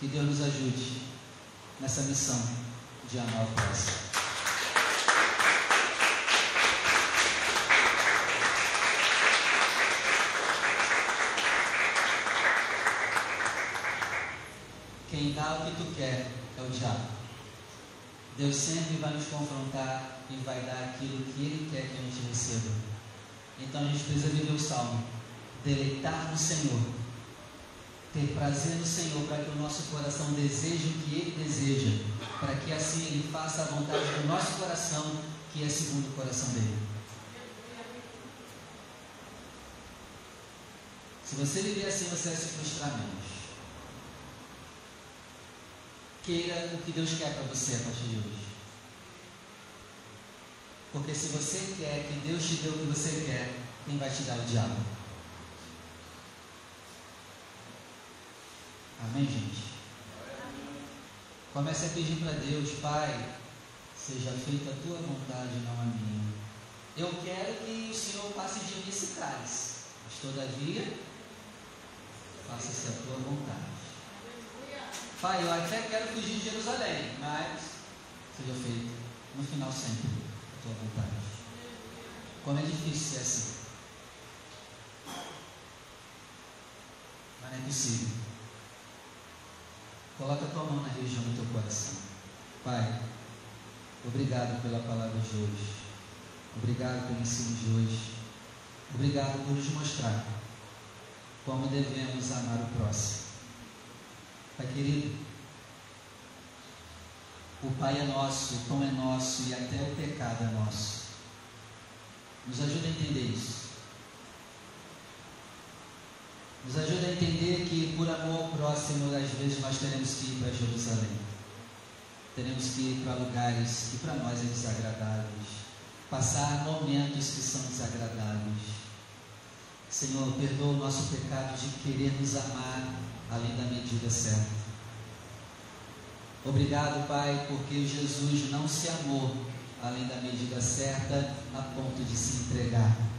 Que Deus nos ajude nessa missão de amar o próximo. Quem dá o que tu quer é o diabo. Deus sempre vai nos confrontar e vai dar aquilo que Ele quer que a gente receba. Então a gente precisa viver o salmo. Deleitar no Senhor ter prazer no Senhor para que o nosso coração deseja o que Ele deseja, para que assim Ele faça a vontade do nosso coração, que é segundo o coração dele. Se você viver assim, você vai se frustrar menos. Queira o que Deus quer para você a partir de hoje. Porque se você quer que Deus te dê o que você quer, quem vai te dar o diabo? Amém, gente? Comece a pedir para Deus, Pai, seja feita a tua vontade, não a minha. Eu quero que o Senhor passe de mim esse cálice, mas todavia, faça-se a tua vontade. Pai, eu até quero fugir de Jerusalém, mas seja feito no final sempre a tua vontade. Como é difícil ser assim. Mas não é possível. Coloca a tua mão na região do teu coração. Pai, obrigado pela palavra de hoje. Obrigado pelo ensino de hoje. Obrigado por nos mostrar como devemos amar o próximo. Pai querido, o Pai é nosso, o pão é nosso e até o pecado é nosso. Nos ajuda a entender isso. Nos ajuda a entender que por amor ao próximo, às vezes nós teremos que ir para Jerusalém. Teremos que ir para lugares que para nós é desagradáveis. Passar momentos que são desagradáveis. Senhor, perdoa o nosso pecado de querer nos amar além da medida certa. Obrigado, Pai, porque Jesus não se amou além da medida certa a ponto de se entregar.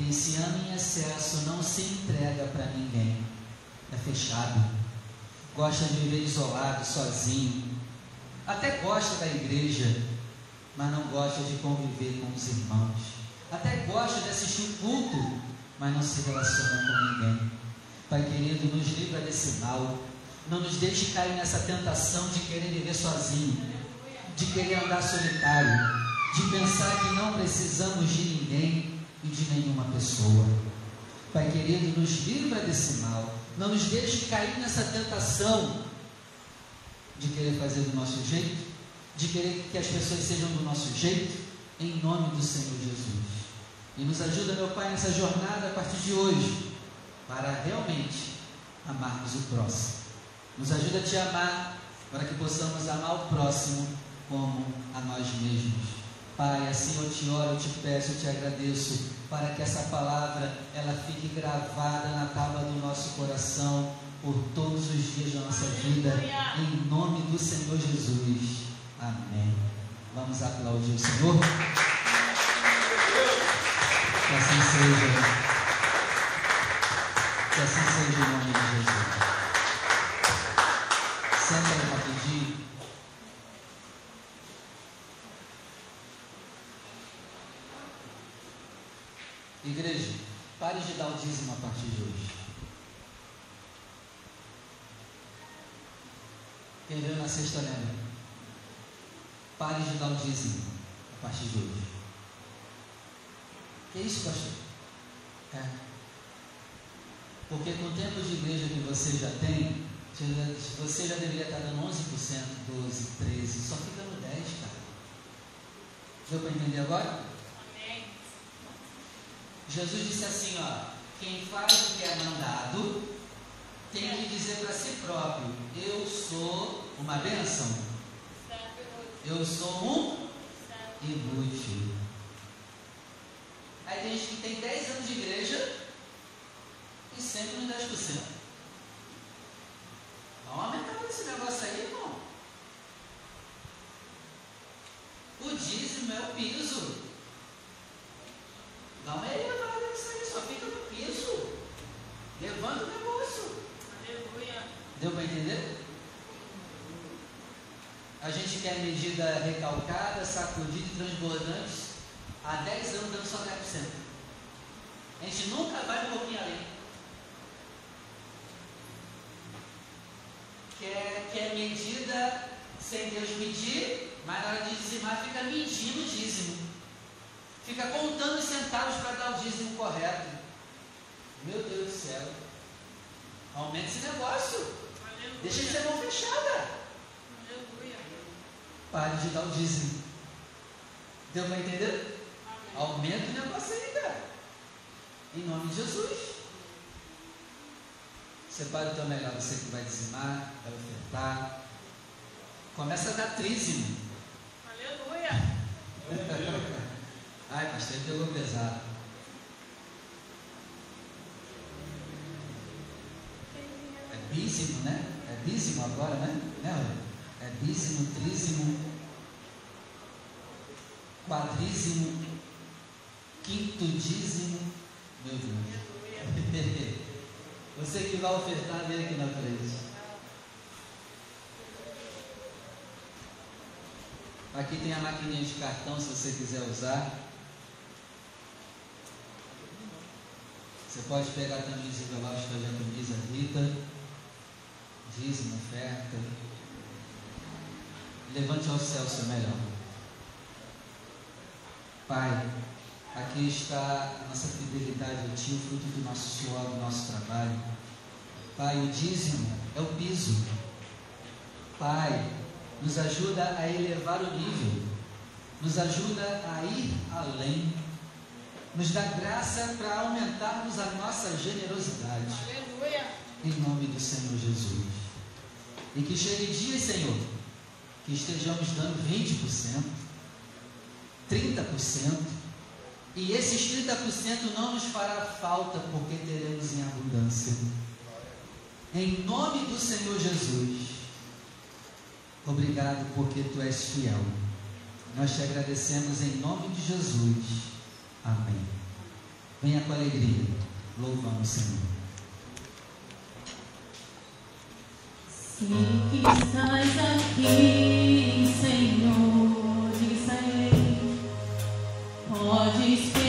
Quem se ama em excesso não se entrega para ninguém, é fechado, gosta de viver isolado, sozinho, até gosta da igreja, mas não gosta de conviver com os irmãos, até gosta de assistir culto, mas não se relaciona com ninguém. Pai querido, nos livra desse mal. Não nos deixe cair nessa tentação de querer viver sozinho, de querer andar solitário, de pensar que não precisamos de ninguém e de nenhuma pessoa. Pai querido, nos livra desse mal. Não nos deixe cair nessa tentação de querer fazer do nosso jeito, de querer que as pessoas sejam do nosso jeito, em nome do Senhor Jesus. E nos ajuda, meu Pai, nessa jornada a partir de hoje para realmente amarmos o próximo. Nos ajuda a te amar para que possamos amar o próximo como a nós mesmos. Pai, assim eu te oro, eu te peço, eu te agradeço para que essa palavra ela fique gravada na tábua do nosso coração por todos os dias da nossa vida, em nome do Senhor Jesus. Amém. Vamos aplaudir o Senhor. Que assim seja. Que assim seja em nome de Jesus. Igreja, pare de dar o dízimo a partir de hoje. Quem veio na sexta lembra? Pare de dar o dízimo a partir de hoje. Que isso, pastor? É. Porque com o tempo de igreja que você já tem, você já deveria estar dando 11%, 12%, 13%, só fica no 10%, cara. Deu para entender agora? Jesus disse assim, ó, quem faz o que é mandado, tem que dizer para si próprio, eu sou uma bênção. Eu sou um inútil. Aí tem gente que tem 10 anos de igreja e sempre nos 10%. Dá uma aumentada nesse negócio aí, irmão. O dízimo é o piso. Dá uma elevada nisso aí, só fica no piso. Levanta o negócio. Aleluia. Deu para entender? A gente quer medida recalcada, sacudida e transbordante. Há 10 anos dando só 10%. A gente nunca vai um pouquinho além. quer, quer medida sem Deus medir, mas na hora de dizimar fica medindo o dízimo. Fica contando os centavos para dar o dízimo correto. Meu Deus do céu. Aumenta esse negócio. Deixa de ser mão fechada. Pare de dar o dízimo. Deu para entender? Aumenta o negócio aí, cara. Em nome de Jesus. Separa o teu melhor, você que vai dizimar, vai ofertar. Começa a dar trízimo. Aleluia. Ai, pastor, ele pegou pesado. É bízimo, né? É bízimo agora, né? Né, Rogério? Bízimo, trízimo, quadrízimo, quinto dízimo. Meu Deus. Você que vai ofertar, vem aqui na frente. Aqui tem a maquininha de cartão se você quiser usar. Você pode pegar também os envelopes que eu já Rita. Dízimo, oferta. Levante ao céu seu melhor. Pai, aqui está a nossa fidelidade a Ti, o fruto do nosso suor, do nosso trabalho. Pai, o dízimo é o piso. Pai, nos ajuda a elevar o nível, nos ajuda a ir além, nos dá graça para aumentarmos a nossa generosidade, Aleluia. em nome do Senhor Jesus. E que chegue dias, Senhor, que estejamos dando 20%, 30%, e esses 30% não nos fará falta, porque teremos em abundância. Em nome do Senhor Jesus. Obrigado porque tu és fiel. Nós te agradecemos em nome de Jesus. Amém. Venha com alegria. Louvamos, Senhor. Sei que estás aqui, Senhor de Israel. Podes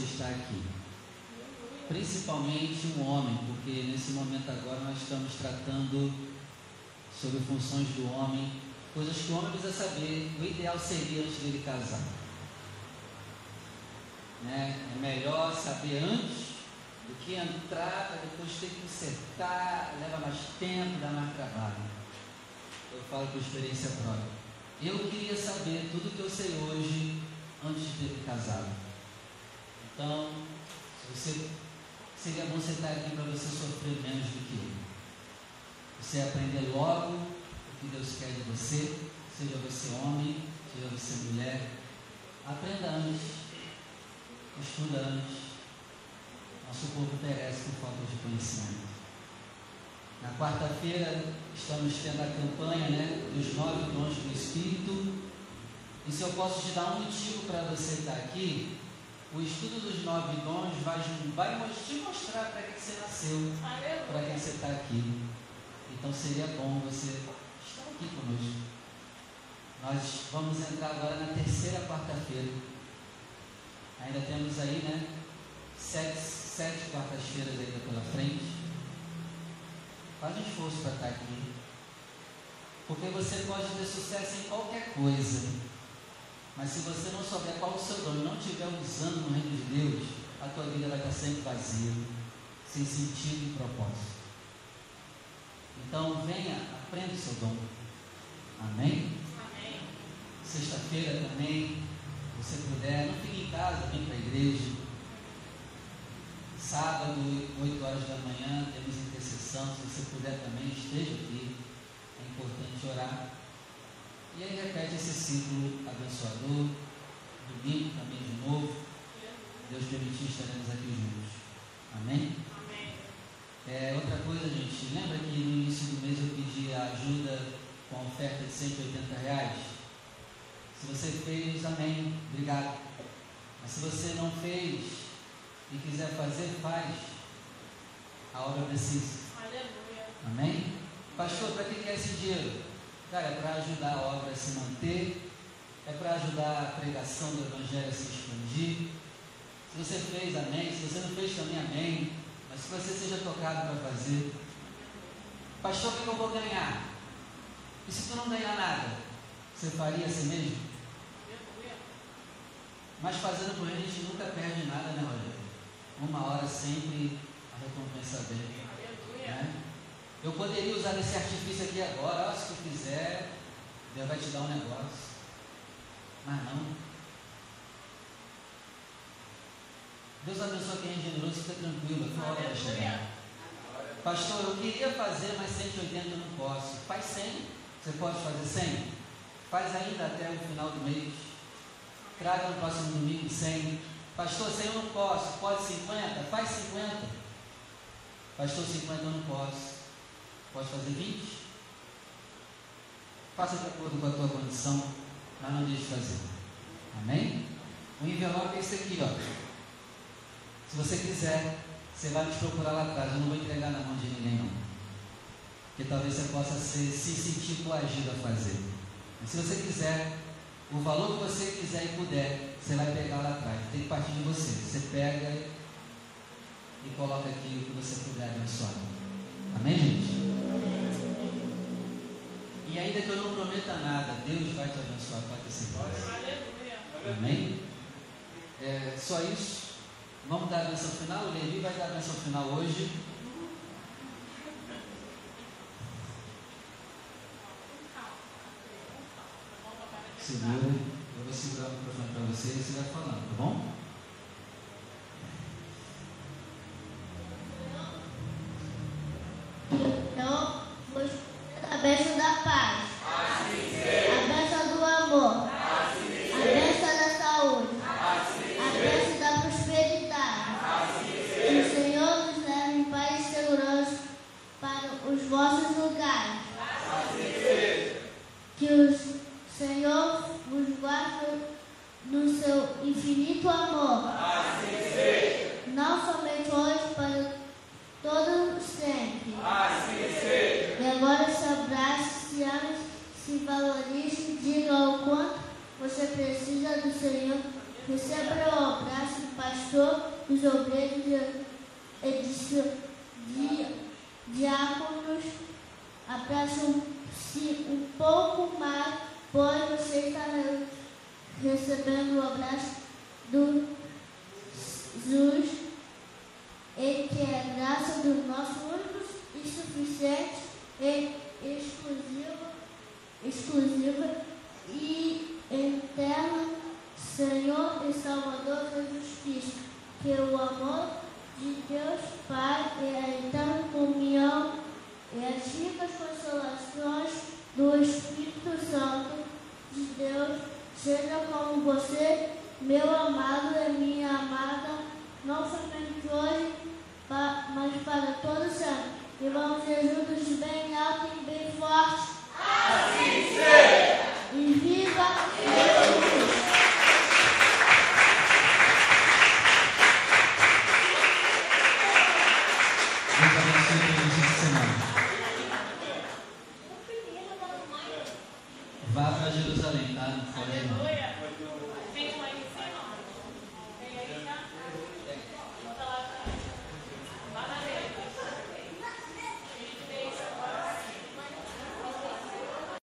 você aqui. Principalmente um homem, porque nesse momento agora nós estamos tratando sobre funções do homem, coisas que o homem precisa saber. O ideal seria antes dele casar. Né? É melhor saber antes do que entrar para depois ter que consertar, leva mais tempo, dá mais trabalho. Eu falo por experiência própria. Eu queria saber tudo que eu sei hoje antes de ter casado. Então, você, seria bom você estar aqui para você sofrer menos do que eu. Você aprender logo o que Deus quer de você, seja você homem, seja você mulher. Aprenda antes estuda antes. Nosso povo perece por falta de conhecimento. Na quarta-feira estamos tendo a campanha né, dos nove dons do Espírito. E se eu posso te dar um motivo para você estar aqui, o estudo dos nove dons vai, vai te mostrar para que você nasceu, para que você está aqui. Então seria bom você estar aqui conosco. Nós vamos entrar agora na terceira quarta-feira. Ainda temos aí, né? Sete, sete quartas-feiras ainda pela frente. Faz um esforço para estar aqui. Porque você pode ter sucesso em qualquer coisa. Mas se você não souber qual o seu dom e não estiver usando no reino de Deus, a tua vida vai estar sempre vazia, sem sentido e propósito. Então venha, aprenda o seu dom. Amém? Amém. Sexta-feira também, se você puder, não fique em casa, vem para a igreja. Sábado, 8 horas da manhã, temos intercessão. Se você puder também, esteja aqui. É importante orar. E aí repete esse ciclo abençoador. Domingo também de novo. Deus permitir, estaremos aqui juntos. Amém? Amém. É, outra coisa, gente, lembra que no início do mês eu pedi a ajuda com a oferta de 180 reais? Se você fez, amém, obrigado. Mas se você não fez e quiser fazer, faz. A obra precisa. Aleluia. Amém? Pastor, para que quer esse dinheiro? Cara, é para ajudar a obra a se manter, é para ajudar a pregação do Evangelho a se expandir. Se você fez, amém. Se você não fez, também, amém. Mas que você seja tocado para fazer. Pastor, o que eu vou ganhar? E se tu não ganhar nada? Você faria assim mesmo? Mas fazendo por ele, a gente nunca perde nada, né, Rogério? Uma hora sempre a recompensa. Aleluia. Né? Eu poderia usar esse artifício aqui agora, ó, se tu quiser, Deus vai te dar um negócio. Mas não. Deus abençoe quem é generoso, fica tranquilo, a tua hora vai chegar. Pastor, eu queria fazer, mas 180 eu não posso. Faz 100. Você pode fazer 100? Faz ainda até o final do mês. Traga no próximo domingo 100. Pastor, 100 eu não posso. Pode 50? Faz 50. Pastor, 50 eu não posso. Pode fazer 20? Faça de acordo com a tua condição, mas não deixe de fazer. Amém? O envelope é esse aqui, ó. Se você quiser, você vai nos procurar lá atrás. Eu não vou entregar na mão de ninguém, não. Porque talvez você possa ser, se sentir coagido a fazer. Mas se você quiser, o valor que você quiser e puder, você vai pegar lá atrás. Tem que partir de você. Você pega e coloca aqui o que você puder abençoar. Amém, gente? E ainda que eu não prometa nada, Deus vai te abençoar, certeza. Aleluia. Amém? É, só isso. Vamos dar a benção final. O Levi vai dar a benção final hoje. Segura. Eu vou segurar o microfone para você e você vai falando, tá bom?